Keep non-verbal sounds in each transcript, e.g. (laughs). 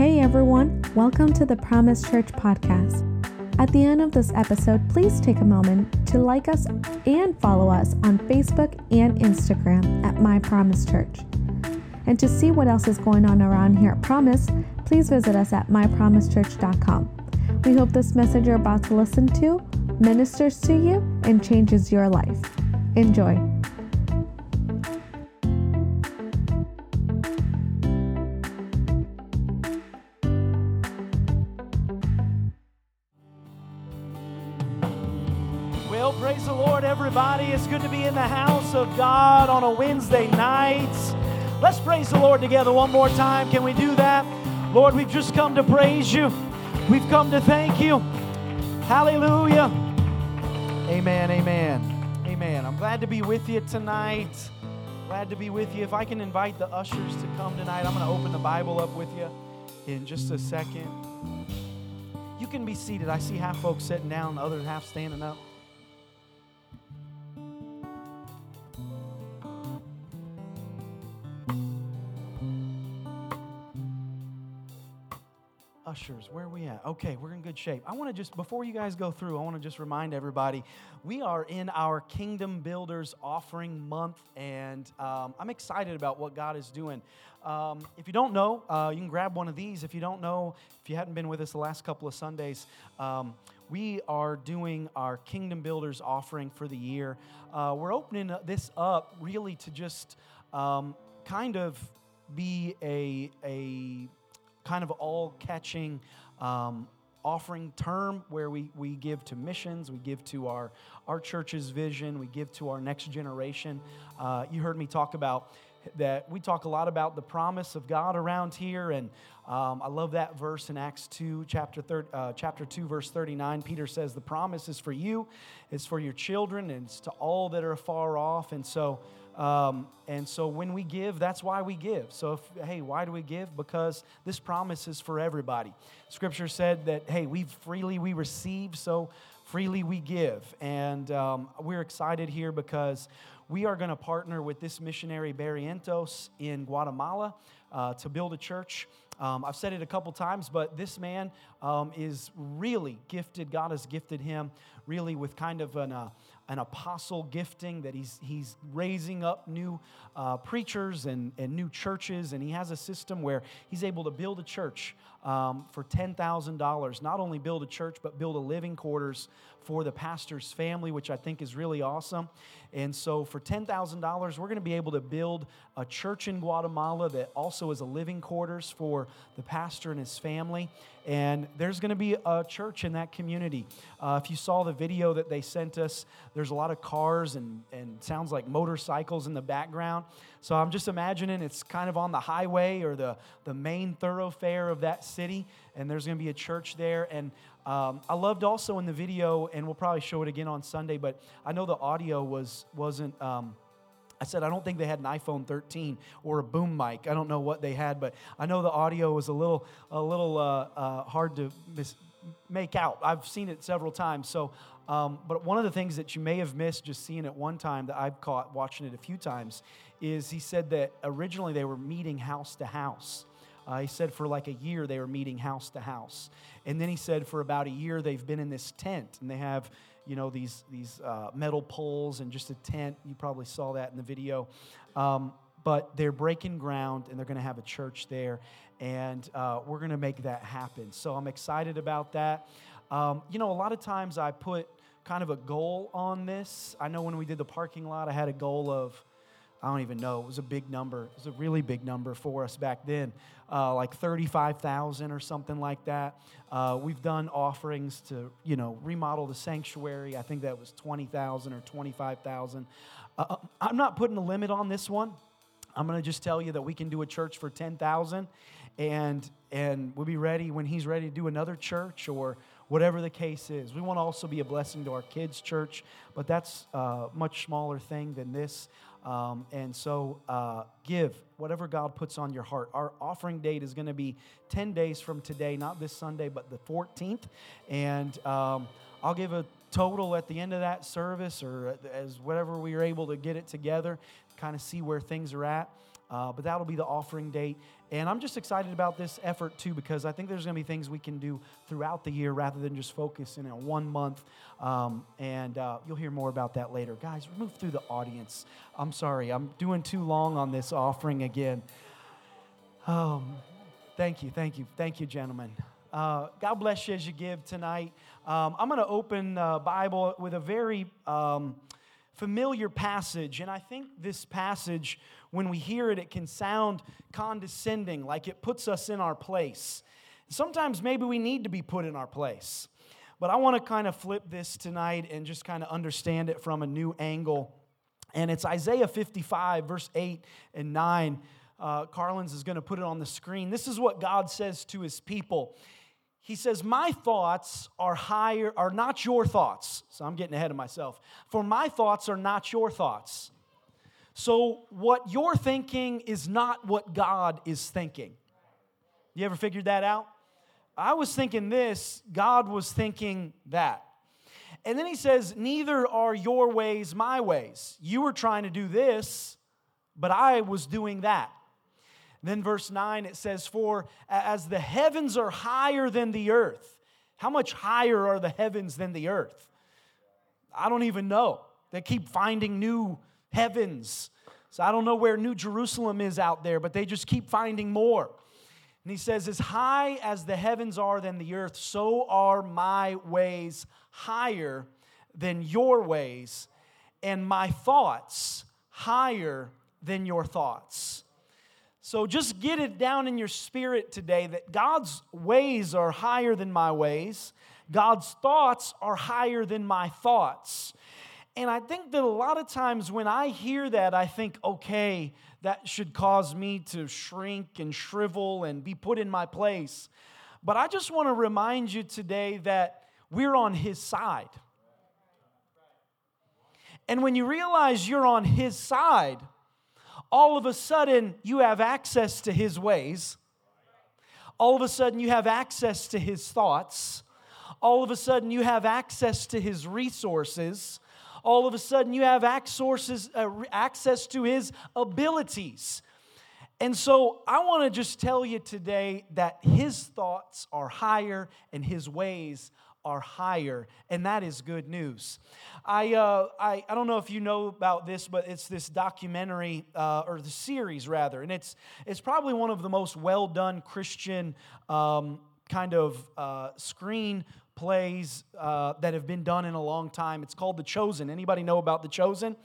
Hey everyone, welcome to the Promise Church podcast. At the end of this episode, please take a moment to like us and follow us on Facebook and Instagram at My Promise Church. And to see what else is going on around here at Promise, please visit us at mypromisechurch.com. We hope this message you're about to listen to ministers to you and changes your life. Enjoy. God on a Wednesday night. Let's praise the Lord together one more time. Can we do that? Lord, we've just come to praise you. We've come to thank you. Hallelujah. Amen, amen, amen. I'm glad to be with you tonight. Glad to be with you. If I can invite the ushers to come tonight, I'm going to open the Bible up with you in just a second. You can be seated. I see half folks sitting down, the other half standing up. Ushers, where are we at? Okay, we're in good shape. I want to just, before you guys go through, I want to just remind everybody we are in our Kingdom Builders offering month, and um, I'm excited about what God is doing. Um, if you don't know, uh, you can grab one of these. If you don't know, if you hadn't been with us the last couple of Sundays, um, we are doing our Kingdom Builders offering for the year. Uh, we're opening this up really to just um, kind of be a, a kind of all catching um, offering term where we, we give to missions, we give to our, our church's vision, we give to our next generation. Uh, you heard me talk about that we talk a lot about the promise of God around here, and um, I love that verse in Acts 2, chapter, thir- uh, chapter 2, verse 39. Peter says, The promise is for you, it's for your children, and it's to all that are far off. And so, um, and so when we give, that's why we give. So, if, hey, why do we give? Because this promise is for everybody. Scripture said that, hey, we freely we receive, so freely we give. And um, we're excited here because we are going to partner with this missionary Barrientos in Guatemala uh, to build a church. Um, I've said it a couple times, but this man um, is really gifted. God has gifted him really with kind of an, uh, an apostle gifting that he's, he's raising up new uh, preachers and, and new churches. And he has a system where he's able to build a church um, for $10,000. Not only build a church, but build a living quarters for the pastor's family, which I think is really awesome. And so for $10,000, we're going to be able to build a church in Guatemala that also is a living quarters for the pastor and his family. And there's going to be a church in that community. Uh, if you saw the video that they sent us, there's a lot of cars and, and sounds like motorcycles in the background. So I'm just imagining it's kind of on the highway or the, the main thoroughfare of that city, and there's going to be a church there. And um, I loved also in the video, and we'll probably show it again on Sunday, but I know the audio was, wasn't. Um, I said, I don't think they had an iPhone 13 or a boom mic. I don't know what they had, but I know the audio was a little, a little uh, uh, hard to mis- make out. I've seen it several times. So, um, but one of the things that you may have missed just seeing it one time that I've caught watching it a few times is he said that originally they were meeting house to house. Uh, he said for like a year they were meeting house to house. And then he said for about a year they've been in this tent and they have, you know, these, these uh, metal poles and just a tent. You probably saw that in the video. Um, but they're breaking ground and they're going to have a church there. And uh, we're going to make that happen. So I'm excited about that. Um, you know, a lot of times I put kind of a goal on this. I know when we did the parking lot, I had a goal of, I don't even know. It was a big number. It was a really big number for us back then, uh, like 35,000 or something like that. Uh, we've done offerings to, you know, remodel the sanctuary. I think that was 20,000 or 25,000. Uh, I'm not putting a limit on this one. I'm going to just tell you that we can do a church for 10,000 and and we'll be ready when he's ready to do another church or whatever the case is. We want to also be a blessing to our kids' church, but that's a much smaller thing than this. Um, and so uh, give whatever God puts on your heart. Our offering date is going to be 10 days from today, not this Sunday, but the 14th. And um, I'll give a total at the end of that service or as whatever we are able to get it together, kind of see where things are at. Uh, but that'll be the offering date. And I'm just excited about this effort too because I think there's going to be things we can do throughout the year rather than just focus in on one month. Um, and uh, you'll hear more about that later. Guys, move through the audience. I'm sorry, I'm doing too long on this offering again. Um, thank you, thank you, thank you, gentlemen. Uh, God bless you as you give tonight. Um, I'm going to open the Bible with a very um, familiar passage, and I think this passage when we hear it, it can sound condescending, like it puts us in our place. Sometimes maybe we need to be put in our place. But I want to kind of flip this tonight and just kind of understand it from a new angle. And it's Isaiah 55, verse 8 and 9. Uh, Carlins is going to put it on the screen. This is what God says to his people. He says, My thoughts are higher, are not your thoughts. So I'm getting ahead of myself. For my thoughts are not your thoughts so, what you're thinking is not what God is thinking. You ever figured that out? I was thinking this, God was thinking that. And then he says, Neither are your ways my ways. You were trying to do this, but I was doing that. Then, verse 9, it says, For as the heavens are higher than the earth, how much higher are the heavens than the earth? I don't even know. They keep finding new heavens. So I don't know where New Jerusalem is out there, but they just keep finding more. And he says, As high as the heavens are than the earth, so are my ways higher than your ways, and my thoughts higher than your thoughts. So just get it down in your spirit today that God's ways are higher than my ways, God's thoughts are higher than my thoughts. And I think that a lot of times when I hear that, I think, okay, that should cause me to shrink and shrivel and be put in my place. But I just want to remind you today that we're on His side. And when you realize you're on His side, all of a sudden you have access to His ways. All of a sudden you have access to His thoughts. All of a sudden you have access to His resources all of a sudden you have uh, access to his abilities. And so I want to just tell you today that his thoughts are higher and his ways are higher, and that is good news. I, uh, I, I don't know if you know about this, but it's this documentary, uh, or the series rather, and it's, it's probably one of the most well done Christian um, kind of uh, screen plays uh, that have been done in a long time. It's called The Chosen. Anybody know about The Chosen?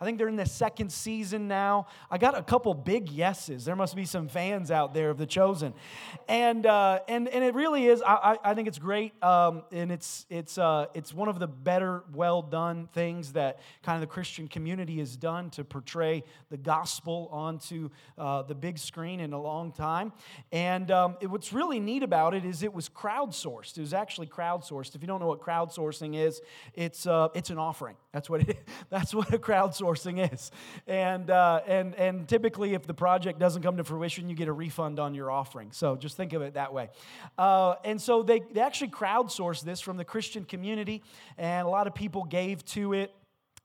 I think they're in the second season now. I got a couple big yeses. There must be some fans out there of The Chosen, and uh, and and it really is. I, I think it's great, um, and it's it's uh, it's one of the better, well done things that kind of the Christian community has done to portray the gospel onto uh, the big screen in a long time. And um, it, what's really neat about it is it was crowdsourced. It was actually crowdsourced. If you don't know what crowdsourcing is, it's uh, it's an offering. That's what it, (laughs) that's what a crowdsourcing is. And, uh, and, and typically, if the project doesn't come to fruition, you get a refund on your offering. So just think of it that way. Uh, and so they, they actually crowdsourced this from the Christian community, and a lot of people gave to it.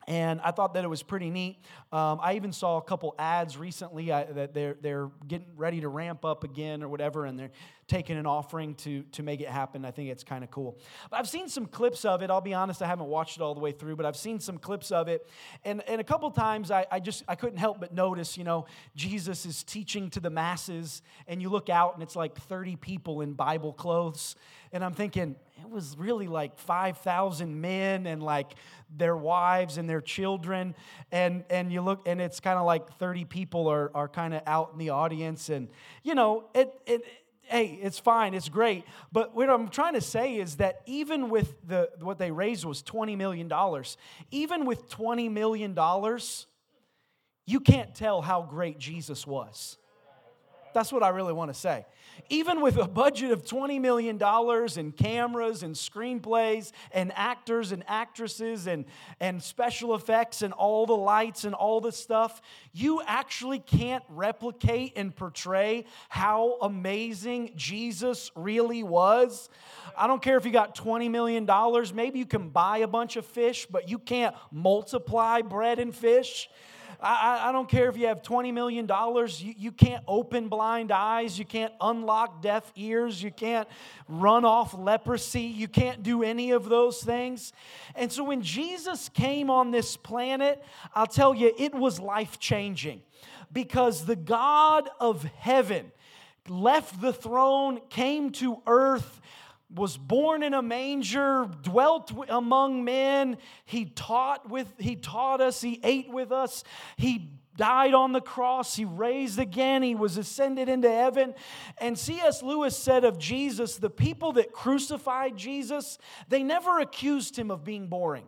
And I thought that it was pretty neat. Um, I even saw a couple ads recently I, that they're, they're getting ready to ramp up again or whatever, and they're taking an offering to, to make it happen. I think it's kind of cool. But I've seen some clips of it. I'll be honest, I haven't watched it all the way through, but I've seen some clips of it. And, and a couple times I, I just I couldn't help but notice, you know, Jesus is teaching to the masses, and you look out and it's like 30 people in Bible clothes. And I'm thinking, it was really like 5,000 men and like their wives and their children. And, and you look, and it's kind of like 30 people are, are kind of out in the audience. And, you know, it, it, hey, it's fine, it's great. But what I'm trying to say is that even with the, what they raised was $20 million, even with $20 million, you can't tell how great Jesus was. That's what I really want to say even with a budget of $20 million and cameras and screenplays and actors and actresses and, and special effects and all the lights and all the stuff, you actually can't replicate and portray how amazing Jesus really was. I don't care if you got $20 million, maybe you can buy a bunch of fish, but you can't multiply bread and fish. I, I don't care if you have $20 million, you, you can't open blind eyes, you can't unlock deaf ears, you can't run off leprosy, you can't do any of those things. And so when Jesus came on this planet, I'll tell you, it was life changing because the God of heaven left the throne, came to earth was born in a manger, dwelt among men. He taught with he taught us, he ate with us. He died on the cross, he raised again, he was ascended into heaven. And C.S. Lewis said of Jesus, the people that crucified Jesus, they never accused him of being boring.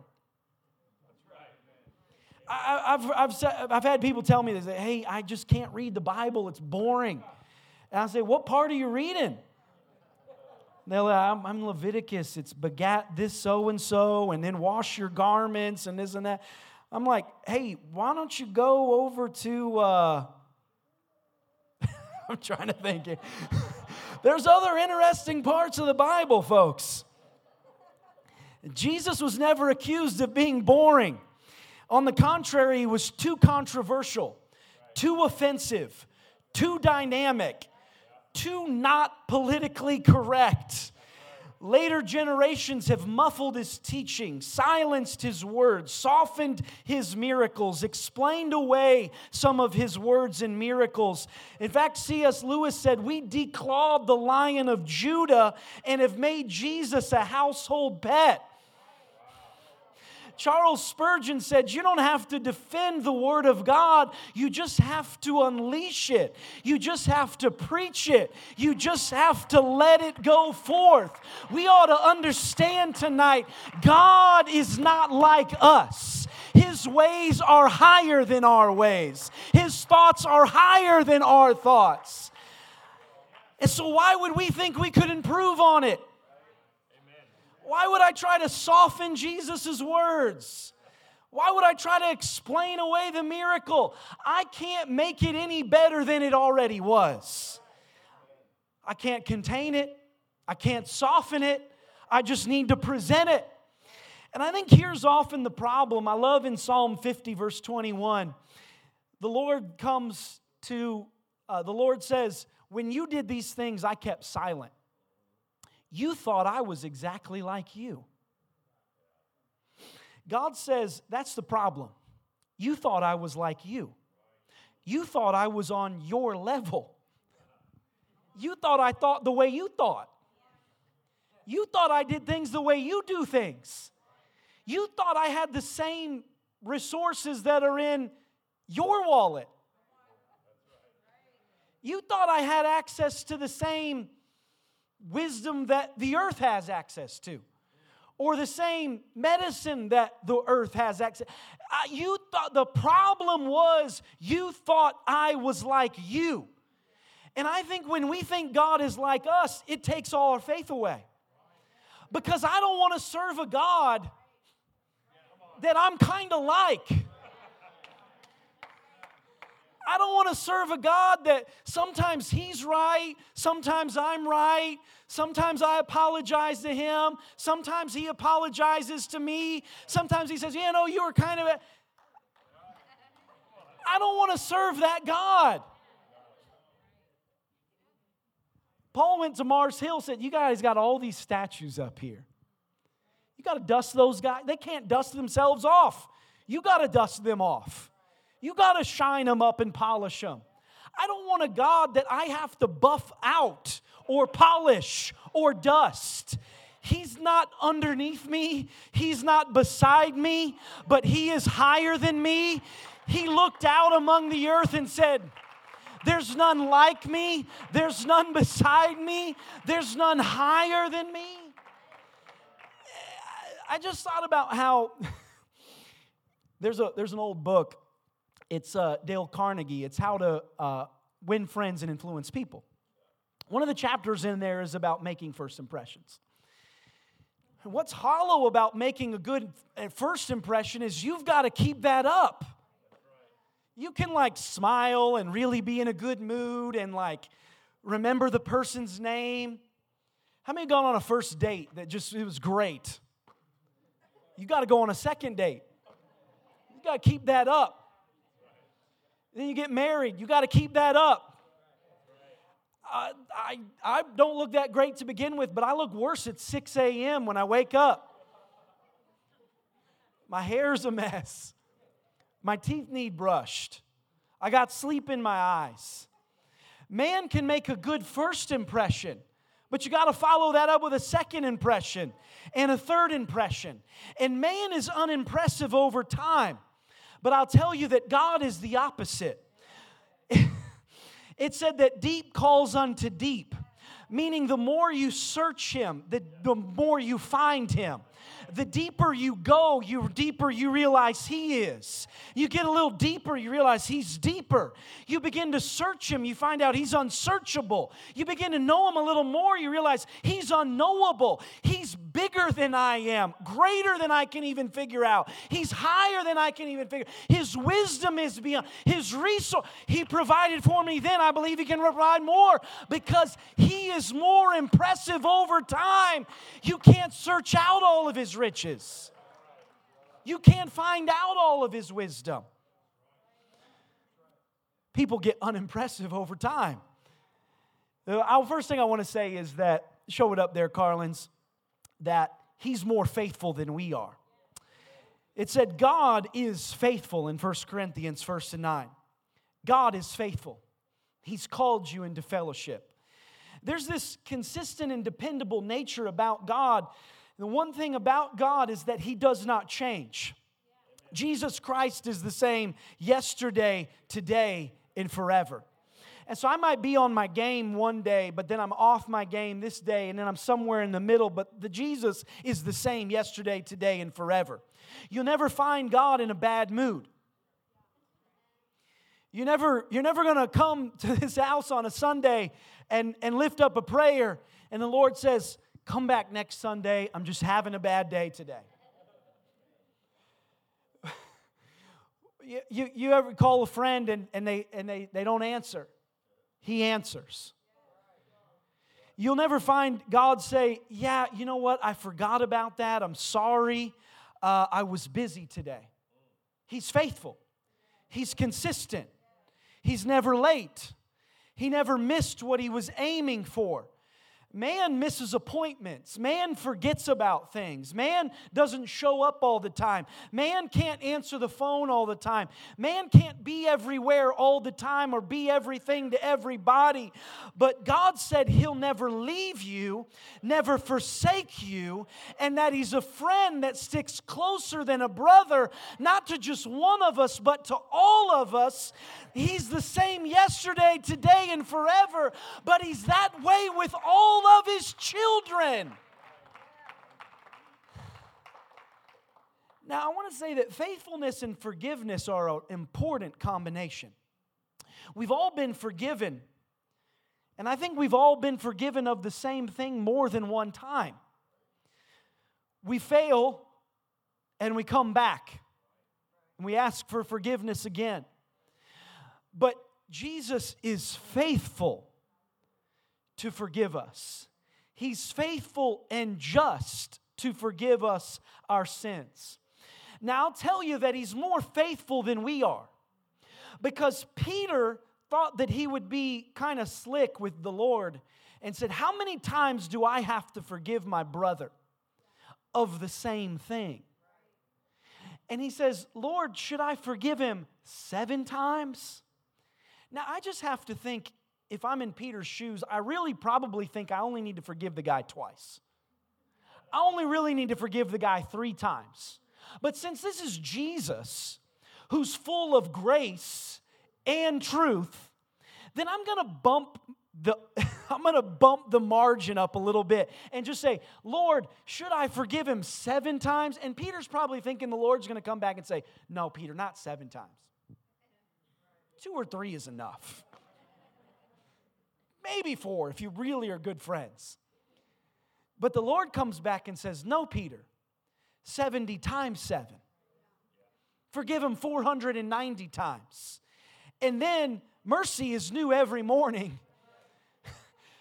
I, have I've, I've had people tell me this, hey, I just can't read the Bible, it's boring. And I say, what part are you reading? They're like, I'm, I'm Leviticus. It's begat this so and so, and then wash your garments and this and that. I'm like, hey, why don't you go over to. Uh... (laughs) I'm trying to think. (laughs) There's other interesting parts of the Bible, folks. Jesus was never accused of being boring. On the contrary, he was too controversial, too offensive, too dynamic too not politically correct. Later generations have muffled his teaching, silenced his words, softened his miracles, explained away some of his words and miracles. In fact, C.S. Lewis said, We declawed the lion of Judah and have made Jesus a household pet. Charles Spurgeon said, You don't have to defend the Word of God, you just have to unleash it. You just have to preach it. You just have to let it go forth. We ought to understand tonight God is not like us. His ways are higher than our ways, His thoughts are higher than our thoughts. And so, why would we think we could improve on it? Why would I try to soften Jesus' words? Why would I try to explain away the miracle? I can't make it any better than it already was. I can't contain it, I can't soften it, I just need to present it. And I think here's often the problem. I love in Psalm 50, verse 21, the Lord comes to, uh, the Lord says, When you did these things, I kept silent. You thought I was exactly like you. God says, That's the problem. You thought I was like you. You thought I was on your level. You thought I thought the way you thought. You thought I did things the way you do things. You thought I had the same resources that are in your wallet. You thought I had access to the same wisdom that the earth has access to or the same medicine that the earth has access. Uh, you thought the problem was you thought I was like you. And I think when we think God is like us, it takes all our faith away. Because I don't want to serve a God that I'm kind of like. I don't want to serve a God that sometimes He's right, sometimes I'm right, sometimes I apologize to Him, sometimes He apologizes to me, sometimes He says, You know, you were kind of a. I don't want to serve that God. Paul went to Mars Hill, said, You guys got all these statues up here. You got to dust those guys. They can't dust themselves off. You got to dust them off. You got to shine them up and polish them. I don't want a God that I have to buff out or polish or dust. He's not underneath me, He's not beside me, but He is higher than me. He looked out among the earth and said, There's none like me, there's none beside me, there's none higher than me. I just thought about how (laughs) there's, a, there's an old book it's uh, Dale Carnegie. It's how to uh, win friends and influence people. One of the chapters in there is about making first impressions. what's hollow about making a good first impression is you've got to keep that up. You can like smile and really be in a good mood and like remember the person's name. How many gone on a first date that just it was great? You got to go on a second date. You got to keep that up. Then you get married. You got to keep that up. I, I, I don't look that great to begin with, but I look worse at 6 a.m. when I wake up. My hair's a mess. My teeth need brushed. I got sleep in my eyes. Man can make a good first impression, but you got to follow that up with a second impression and a third impression. And man is unimpressive over time. But I'll tell you that God is the opposite. (laughs) it said that deep calls unto deep, meaning the more you search Him, the, the more you find Him the deeper you go, you deeper you realize He is. You get a little deeper, you realize He's deeper. You begin to search Him, you find out He's unsearchable. You begin to know Him a little more, you realize He's unknowable. He's bigger than I am, greater than I can even figure out. He's higher than I can even figure. His wisdom is beyond His resource. He provided for me then. I believe He can provide more because He is more impressive over time. You can't search out all of His riches. You can't find out all of his wisdom. People get unimpressive over time. Uh, the first thing I want to say is that, show it up there, Carlins, that he's more faithful than we are. It said, God is faithful in 1 Corinthians, verse 9. God is faithful. He's called you into fellowship. There's this consistent and dependable nature about God the one thing about God is that He does not change. Jesus Christ is the same yesterday, today, and forever. And so I might be on my game one day, but then I'm off my game this day, and then I'm somewhere in the middle. But the Jesus is the same yesterday, today, and forever. You'll never find God in a bad mood. You never, you're never gonna come to this house on a Sunday and, and lift up a prayer, and the Lord says, Come back next Sunday. I'm just having a bad day today. (laughs) you, you, you ever call a friend and, and, they, and they, they don't answer? He answers. You'll never find God say, Yeah, you know what? I forgot about that. I'm sorry. Uh, I was busy today. He's faithful, He's consistent, He's never late, He never missed what He was aiming for. Man misses appointments. Man forgets about things. Man doesn't show up all the time. Man can't answer the phone all the time. Man can't be everywhere all the time or be everything to everybody. But God said He'll never leave you, never forsake you, and that He's a friend that sticks closer than a brother, not to just one of us, but to all of us. He's the same yesterday, today, and forever, but He's that way with all of His children. Now, I want to say that faithfulness and forgiveness are an important combination. We've all been forgiven, and I think we've all been forgiven of the same thing more than one time. We fail and we come back and we ask for forgiveness again. But Jesus is faithful to forgive us. He's faithful and just to forgive us our sins. Now, I'll tell you that he's more faithful than we are because Peter thought that he would be kind of slick with the Lord and said, How many times do I have to forgive my brother of the same thing? And he says, Lord, should I forgive him seven times? Now, I just have to think if I'm in Peter's shoes, I really probably think I only need to forgive the guy twice. I only really need to forgive the guy three times. But since this is Jesus, who's full of grace and truth, then I'm gonna bump the (laughs) I'm gonna bump the margin up a little bit and just say, Lord, should I forgive him seven times? And Peter's probably thinking the Lord's gonna come back and say, No, Peter, not seven times. Two or three is enough. Maybe four if you really are good friends. But the Lord comes back and says, No, Peter, 70 times seven. Forgive him 490 times. And then mercy is new every morning. (laughs)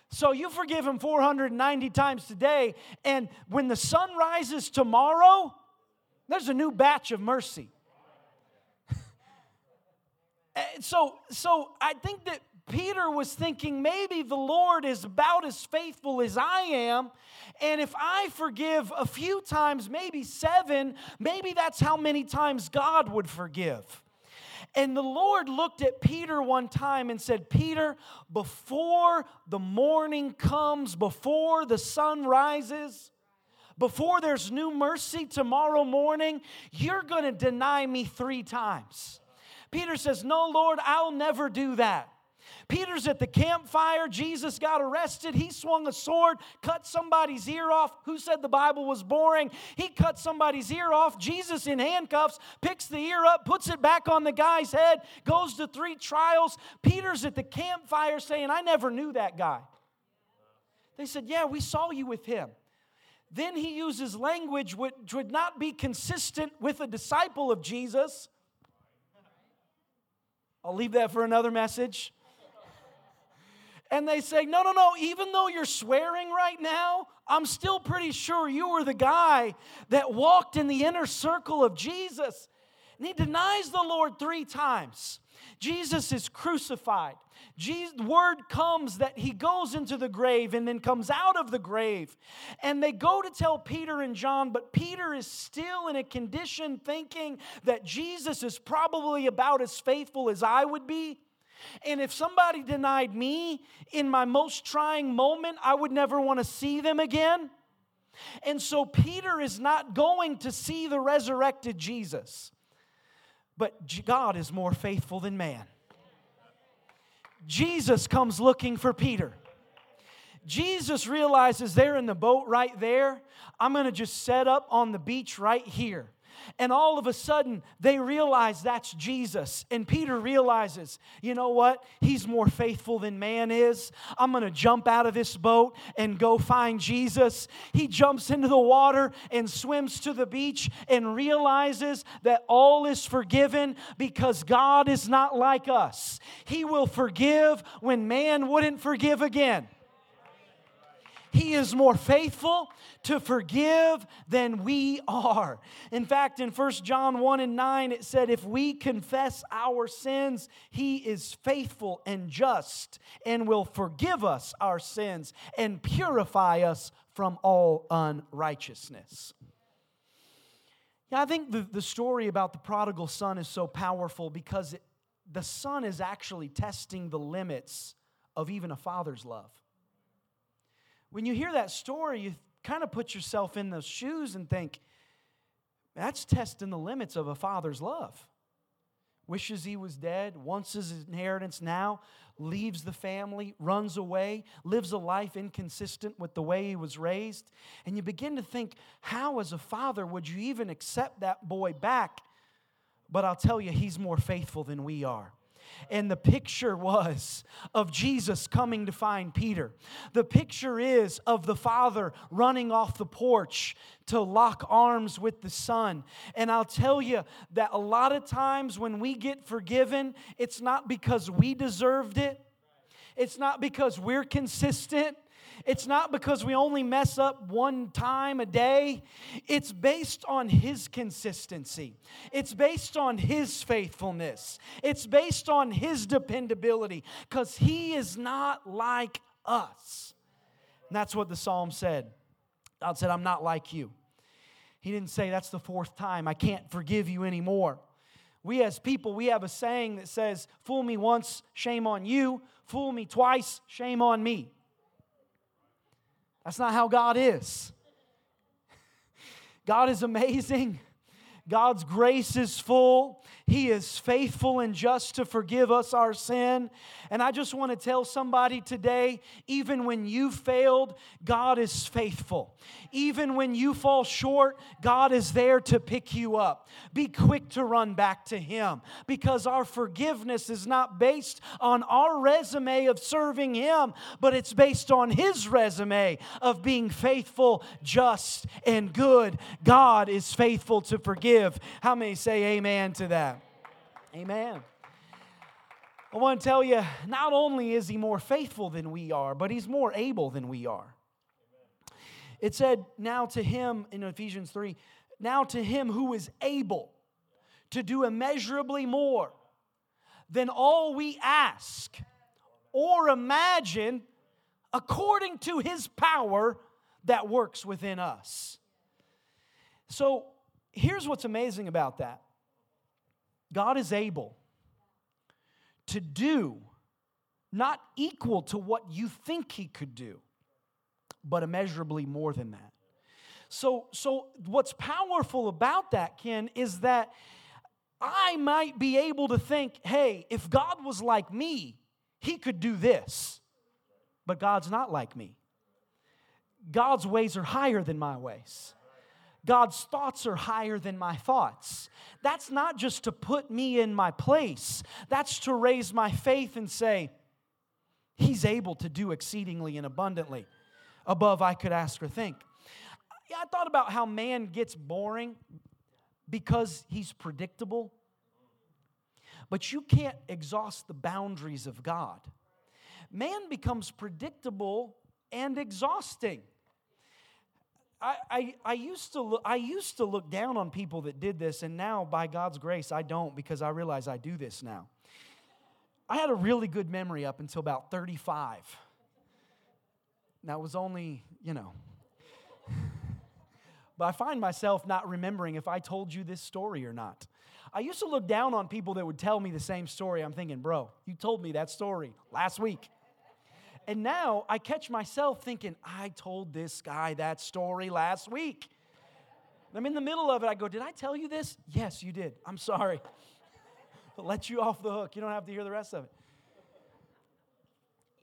So you forgive him 490 times today, and when the sun rises tomorrow, there's a new batch of mercy. (laughs) so, so I think that Peter was thinking maybe the Lord is about as faithful as I am. And if I forgive a few times, maybe seven, maybe that's how many times God would forgive. And the Lord looked at Peter one time and said, Peter, before the morning comes, before the sun rises, before there's new mercy tomorrow morning, you're going to deny me three times. Peter says, No, Lord, I'll never do that. Peter's at the campfire. Jesus got arrested. He swung a sword, cut somebody's ear off. Who said the Bible was boring? He cut somebody's ear off. Jesus in handcuffs picks the ear up, puts it back on the guy's head, goes to three trials. Peter's at the campfire saying, I never knew that guy. They said, Yeah, we saw you with him. Then he uses language which would not be consistent with a disciple of Jesus. I'll leave that for another message. And they say, No, no, no, even though you're swearing right now, I'm still pretty sure you were the guy that walked in the inner circle of Jesus. And he denies the Lord three times. Jesus is crucified. Jesus, word comes that he goes into the grave and then comes out of the grave. And they go to tell Peter and John, but Peter is still in a condition thinking that Jesus is probably about as faithful as I would be. And if somebody denied me in my most trying moment, I would never want to see them again. And so Peter is not going to see the resurrected Jesus. But God is more faithful than man. Jesus comes looking for Peter. Jesus realizes they're in the boat right there. I'm going to just set up on the beach right here. And all of a sudden, they realize that's Jesus. And Peter realizes, you know what? He's more faithful than man is. I'm going to jump out of this boat and go find Jesus. He jumps into the water and swims to the beach and realizes that all is forgiven because God is not like us. He will forgive when man wouldn't forgive again. He is more faithful to forgive than we are. In fact, in 1 John 1 and 9, it said, If we confess our sins, He is faithful and just and will forgive us our sins and purify us from all unrighteousness. Yeah, I think the, the story about the prodigal son is so powerful because it, the son is actually testing the limits of even a father's love. When you hear that story, you kind of put yourself in those shoes and think, that's testing the limits of a father's love. Wishes he was dead, wants his inheritance now, leaves the family, runs away, lives a life inconsistent with the way he was raised. And you begin to think, how, as a father, would you even accept that boy back? But I'll tell you, he's more faithful than we are. And the picture was of Jesus coming to find Peter. The picture is of the father running off the porch to lock arms with the son. And I'll tell you that a lot of times when we get forgiven, it's not because we deserved it. It's not because we're consistent. It's not because we only mess up one time a day. It's based on His consistency, it's based on His faithfulness, it's based on His dependability because He is not like us. And that's what the psalm said. God said, I'm not like you. He didn't say, That's the fourth time. I can't forgive you anymore. We as people, we have a saying that says, Fool me once, shame on you. Fool me twice, shame on me. That's not how God is. (laughs) God is amazing. God's grace is full. He is faithful and just to forgive us our sin. And I just want to tell somebody today even when you failed, God is faithful. Even when you fall short, God is there to pick you up. Be quick to run back to Him because our forgiveness is not based on our resume of serving Him, but it's based on His resume of being faithful, just, and good. God is faithful to forgive. How many say amen to that? Amen. I want to tell you, not only is he more faithful than we are, but he's more able than we are. It said, now to him in Ephesians 3, now to him who is able to do immeasurably more than all we ask or imagine according to his power that works within us. So here's what's amazing about that God is able to do not equal to what you think he could do, but immeasurably more than that. So, so what's powerful about that, Ken, is that I might be able to think, hey, if God was like me, he could do this. But God's not like me. God's ways are higher than my ways. God's thoughts are higher than my thoughts. That's not just to put me in my place, that's to raise my faith and say, He's able to do exceedingly and abundantly above I could ask or think. Yeah, I thought about how man gets boring because he's predictable. But you can't exhaust the boundaries of God. Man becomes predictable and exhausting. I, I, I, used to look, I used to look down on people that did this, and now, by God's grace, I don't because I realize I do this now. I had a really good memory up until about 35. That was only, you know. (laughs) but I find myself not remembering if I told you this story or not. I used to look down on people that would tell me the same story. I'm thinking, bro, you told me that story last week. And now I catch myself thinking, I told this guy that story last week. I'm in the middle of it. I go, Did I tell you this? Yes, you did. I'm sorry. (laughs) let you off the hook. You don't have to hear the rest of it.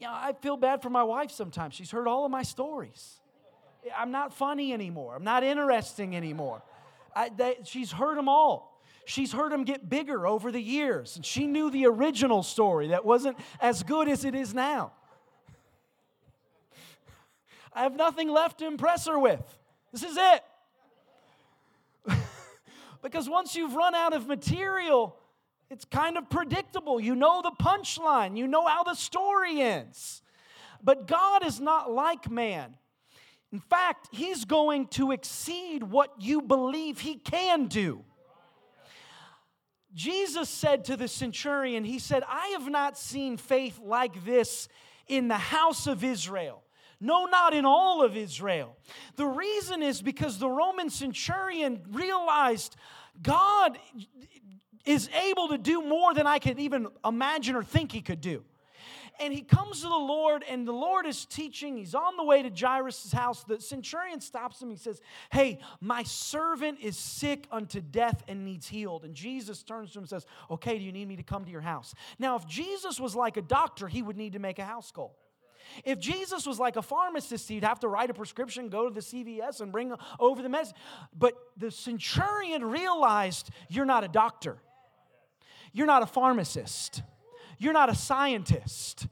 Yeah, I feel bad for my wife sometimes. She's heard all of my stories. I'm not funny anymore. I'm not interesting anymore. I, they, she's heard them all. She's heard them get bigger over the years. And she knew the original story that wasn't as good as it is now. I have nothing left to impress her with. This is it. (laughs) because once you've run out of material, it's kind of predictable. You know the punchline, you know how the story ends. But God is not like man. In fact, He's going to exceed what you believe He can do. Jesus said to the centurion, He said, I have not seen faith like this in the house of Israel. No, not in all of Israel. The reason is because the Roman centurion realized God is able to do more than I could even imagine or think he could do. And he comes to the Lord, and the Lord is teaching. He's on the way to Jairus' house. The centurion stops him. He says, Hey, my servant is sick unto death and needs healed. And Jesus turns to him and says, Okay, do you need me to come to your house? Now, if Jesus was like a doctor, he would need to make a house call. If Jesus was like a pharmacist, he'd have to write a prescription, go to the CVS, and bring over the medicine. But the centurion realized you're not a doctor, you're not a pharmacist, you're not a scientist.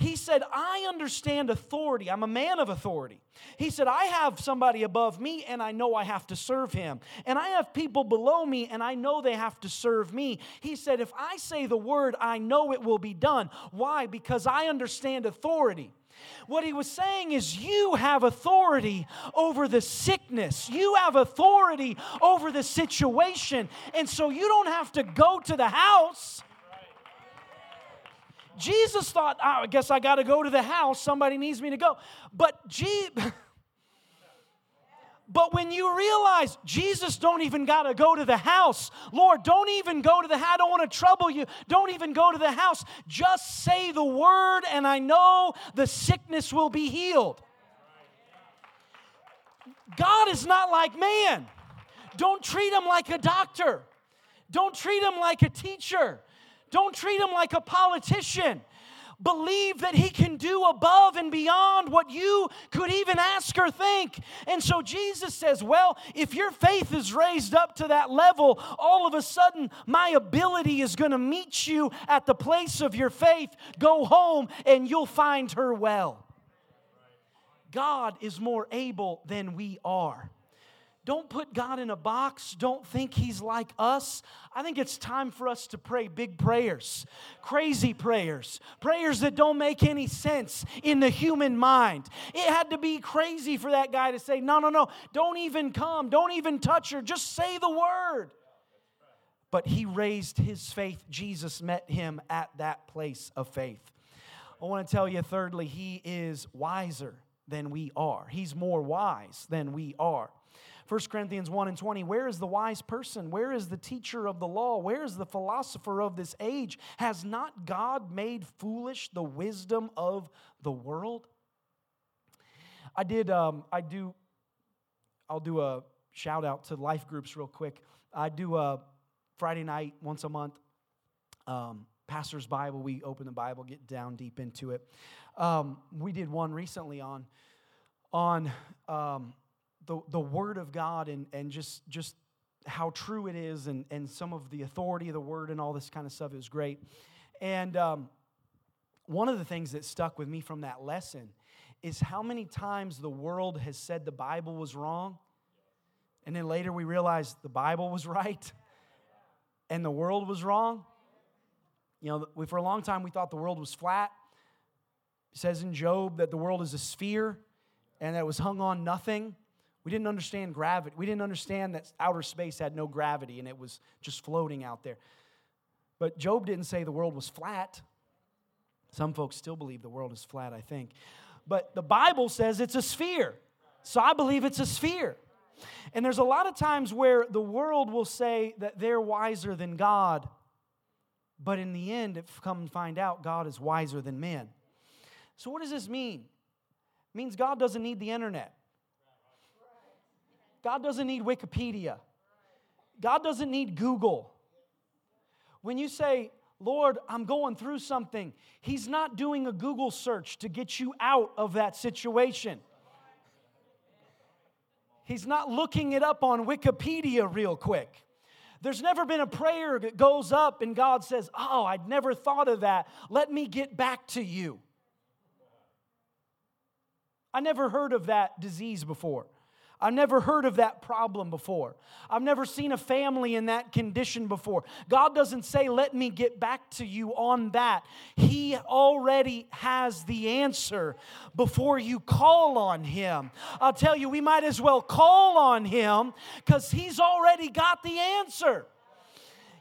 He said, I understand authority. I'm a man of authority. He said, I have somebody above me and I know I have to serve him. And I have people below me and I know they have to serve me. He said, If I say the word, I know it will be done. Why? Because I understand authority. What he was saying is, you have authority over the sickness, you have authority over the situation. And so you don't have to go to the house. Jesus thought, oh, I guess I got to go to the house. Somebody needs me to go. But Jesus. (laughs) But when you realize Jesus don't even got to go to the house, Lord, don't even go to the house. I don't want to trouble you. Don't even go to the house. Just say the word, and I know the sickness will be healed. God is not like man. Don't treat him like a doctor. Don't treat him like a teacher. Don't treat him like a politician believe that He can do above and beyond what you could even ask or think. And so Jesus says, Well, if your faith is raised up to that level, all of a sudden my ability is going to meet you at the place of your faith. Go home and you'll find her well. God is more able than we are. Don't put God in a box. Don't think He's like us. I think it's time for us to pray big prayers, crazy prayers, prayers that don't make any sense in the human mind. It had to be crazy for that guy to say, No, no, no, don't even come, don't even touch her, just say the word. but he raised his faith. Jesus met him at that place of faith. I want to tell you, thirdly, he is wiser than we are. He's more wise than we are. 1 Corinthians 1 and 20, where is the wise person? Where is the teacher of the law? Where is the philosopher of this age? Has not God made foolish the wisdom of the world? I did, um, I do, I'll do a shout out to life groups real quick. I do a Friday night, once a month, um, Pastor's Bible. We open the Bible, get down deep into it. Um, we did one recently on, on um, the, the Word of God and, and just, just how true it is and, and some of the authority of the Word and all this kind of stuff. Was great. And um, one of the things that stuck with me from that lesson is how many times the world has said the Bible was wrong, and then later we realized the Bible was (laughs) right and the world was wrong. You know, we, for a long time we thought the world was flat. It says in Job that the world is a sphere and that it was hung on nothing. We didn't understand gravity. We didn't understand that outer space had no gravity and it was just floating out there. But Job didn't say the world was flat. Some folks still believe the world is flat, I think. But the Bible says it's a sphere. So I believe it's a sphere. And there's a lot of times where the world will say that they're wiser than God, but in the end, if come and find out, God is wiser than men. So, what does this mean? It means God doesn't need the internet. God doesn't need Wikipedia. God doesn't need Google. When you say, Lord, I'm going through something, He's not doing a Google search to get you out of that situation. He's not looking it up on Wikipedia real quick. There's never been a prayer that goes up and God says, Oh, I'd never thought of that. Let me get back to you. I never heard of that disease before. I've never heard of that problem before. I've never seen a family in that condition before. God doesn't say, Let me get back to you on that. He already has the answer before you call on Him. I'll tell you, we might as well call on Him because He's already got the answer.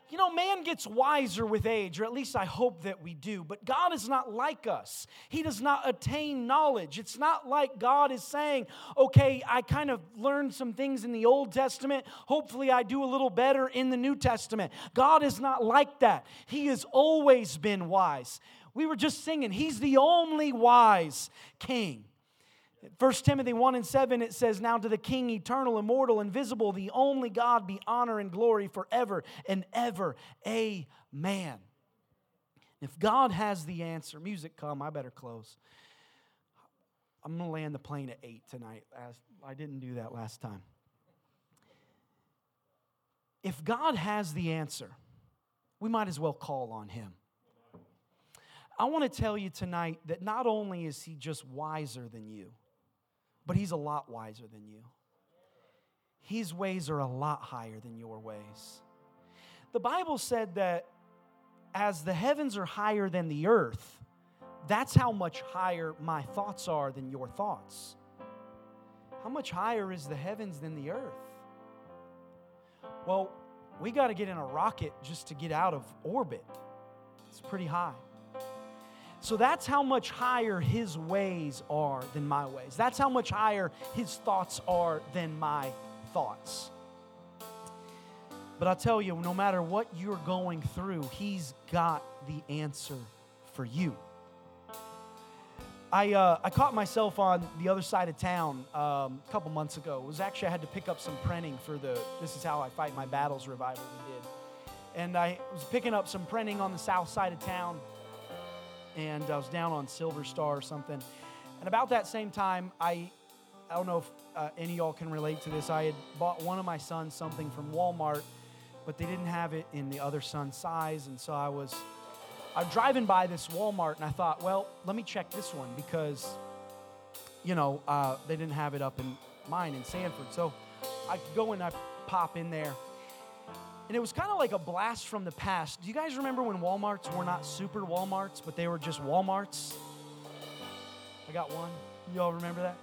You know, man gets wiser with age, or at least I hope that we do, but God is not like us. He does not attain knowledge. It's not like God is saying, okay, I kind of learned some things in the Old Testament. Hopefully, I do a little better in the New Testament. God is not like that. He has always been wise. We were just singing, He's the only wise King. 1 Timothy 1 and 7, it says, Now to the King, eternal, immortal, invisible, the only God, be honor and glory forever and ever. Amen. If God has the answer, music come, I better close. I'm going to land the plane at 8 tonight. I didn't do that last time. If God has the answer, we might as well call on Him. I want to tell you tonight that not only is He just wiser than you, but he's a lot wiser than you. His ways are a lot higher than your ways. The Bible said that as the heavens are higher than the earth, that's how much higher my thoughts are than your thoughts. How much higher is the heavens than the earth? Well, we got to get in a rocket just to get out of orbit. It's pretty high. So that's how much higher his ways are than my ways. That's how much higher his thoughts are than my thoughts. But I'll tell you, no matter what you're going through, he's got the answer for you. I, uh, I caught myself on the other side of town um, a couple months ago. It was actually, I had to pick up some printing for the This Is How I Fight My Battles revival we did. And I was picking up some printing on the south side of town and I was down on Silver Star or something. And about that same time, I, I don't know if uh, any of y'all can relate to this. I had bought one of my sons something from Walmart, but they didn't have it in the other son's size, and so I was, I was driving by this Walmart, and I thought, well, let me check this one because, you know, uh, they didn't have it up in mine in Sanford. So I go and I pop in there and it was kind of like a blast from the past. Do you guys remember when Walmarts were not super Walmarts, but they were just Walmarts? I got one. You all remember that?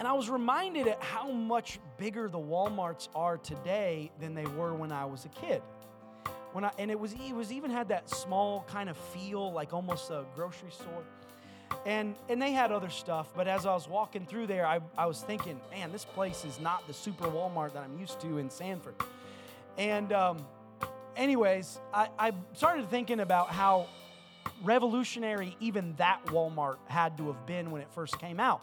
And I was reminded at how much bigger the Walmarts are today than they were when I was a kid. When I, and it was it was even had that small kind of feel like almost a grocery store. And and they had other stuff, but as I was walking through there, I, I was thinking, man, this place is not the super Walmart that I'm used to in Sanford. And um, anyways, I, I started thinking about how revolutionary even that Walmart had to have been when it first came out.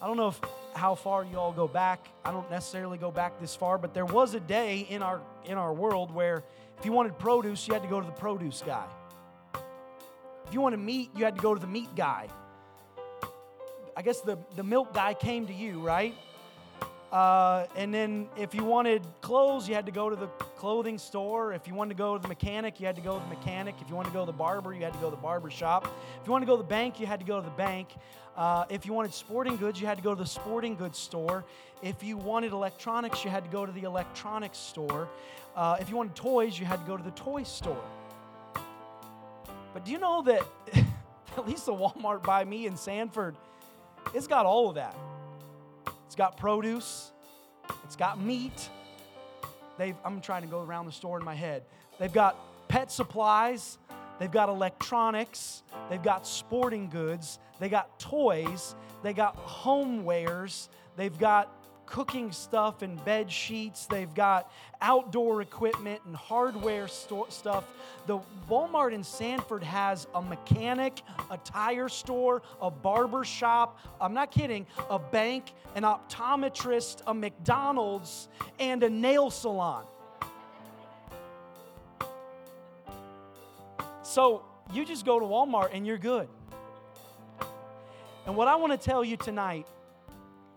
I don't know if how far you all go back. I don't necessarily go back this far, but there was a day in our in our world where if you wanted produce, you had to go to the produce guy. If you wanted meat, you had to go to the meat guy. I guess the, the milk guy came to you, right? Uh, and then if you wanted clothes, you had to go to the clothing store. If you wanted to go to the mechanic, you had to go to the mechanic. If you wanted to go to the barber, you had to go to the barber shop. If you wanted to go to the bank, you had to go to the bank. Uh, if you wanted sporting goods, you had to go to the sporting goods store. If you wanted electronics, you had to go to the electronics store. Uh, if you wanted toys, you had to go to the toy store. But do you know that at least the Walmart by me in Sanford, it's got all of that. It's got produce, it's got meat. They've, I'm trying to go around the store in my head. They've got pet supplies, they've got electronics, they've got sporting goods, they got toys, they got homewares, they've got cooking stuff and bed sheets. They've got outdoor equipment and hardware sto- stuff. The Walmart in Sanford has a mechanic, a tire store, a barber shop. I'm not kidding, a bank, an optometrist, a McDonald's, and a nail salon. So you just go to Walmart and you're good. And what I want to tell you tonight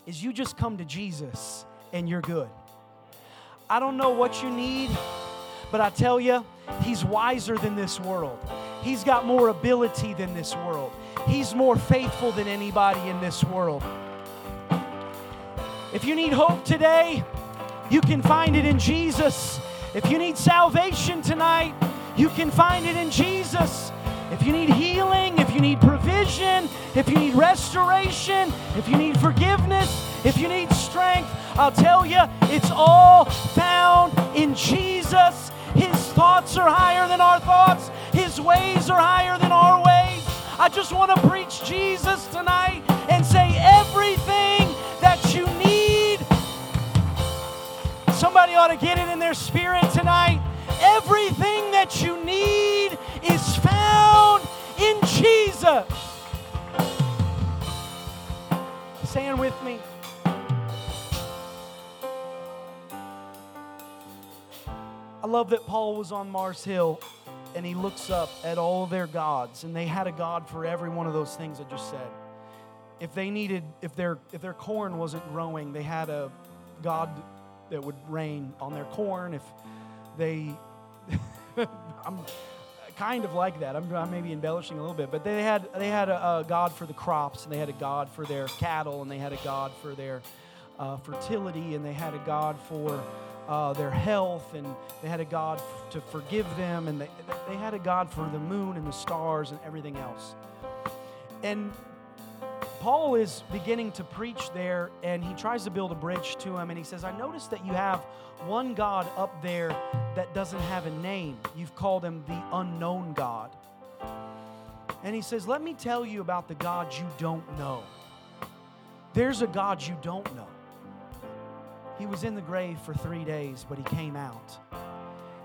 is you just come to Jesus and you're good. I don't know what you need, but I tell you, He's wiser than this world. He's got more ability than this world. He's more faithful than anybody in this world. If you need hope today, you can find it in Jesus. If you need salvation tonight, you can find it in Jesus. You need healing, if you need provision, if you need restoration, if you need forgiveness, if you need strength, I'll tell you, it's all found in Jesus. His thoughts are higher than our thoughts, His ways are higher than our ways. I just want to preach Jesus tonight and say everything that you need. Somebody ought to get it in their spirit tonight. Everything that you need is found in Jesus. Stand with me. I love that Paul was on Mars Hill and he looks up at all their gods, and they had a God for every one of those things I just said. If they needed, if their if their corn wasn't growing, they had a God that would rain on their corn. If they, (laughs) I'm kind of like that. I'm, I'm, maybe embellishing a little bit, but they had they had a, a, God for the crops, and they had a God for their cattle, and they had a God for their uh, fertility, and they had a God for uh, their health, and they had a God f- to forgive them, and they, they had a God for the moon and the stars and everything else. And Paul is beginning to preach there, and he tries to build a bridge to him, and he says, I noticed that you have one God up there that doesn't have a name. You've called him the unknown God. And he says, Let me tell you about the God you don't know. There's a God you don't know. He was in the grave for three days, but he came out.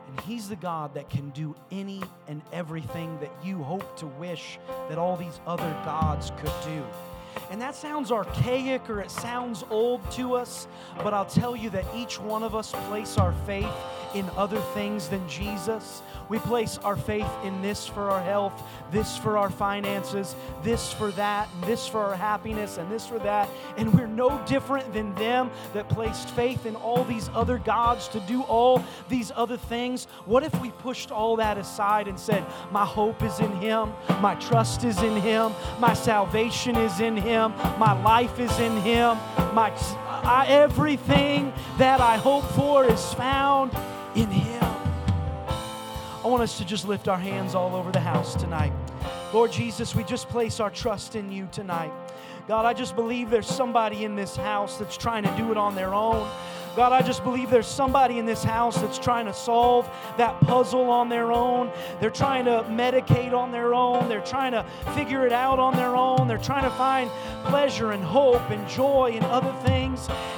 And he's the God that can do any and everything that you hope to wish that all these other gods could do. And that sounds archaic or it sounds old to us, but I'll tell you that each one of us place our faith in other things than Jesus. We place our faith in this for our health, this for our finances, this for that, and this for our happiness, and this for that. And we're no different than them that placed faith in all these other gods to do all these other things. What if we pushed all that aside and said, My hope is in Him, my trust is in Him, my salvation is in Him, my life is in Him, my everything that I hope for is found in Him. I want us to just lift our hands all over the house tonight. Lord Jesus, we just place our trust in you tonight. God, I just believe there's somebody in this house that's trying to do it on their own. God, I just believe there's somebody in this house that's trying to solve that puzzle on their own. They're trying to medicate on their own. They're trying to figure it out on their own. They're trying to find pleasure and hope and joy and other things.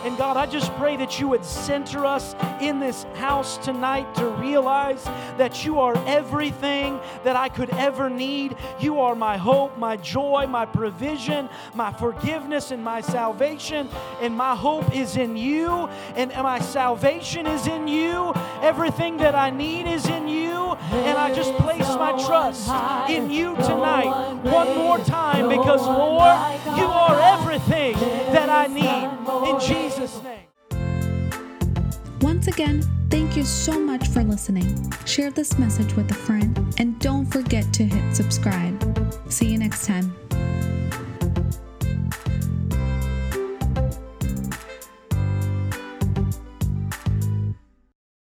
And God, I just pray that you would center us in this house tonight to realize that you are everything that I could ever need. You are my hope, my joy, my provision, my forgiveness, and my salvation. And my hope is in you. And and my salvation is in you. Everything that I need is in you. And I just place my trust in you tonight one more time because, Lord, you are everything that I need. In Jesus' name. Once again, thank you so much for listening. Share this message with a friend and don't forget to hit subscribe. See you next time.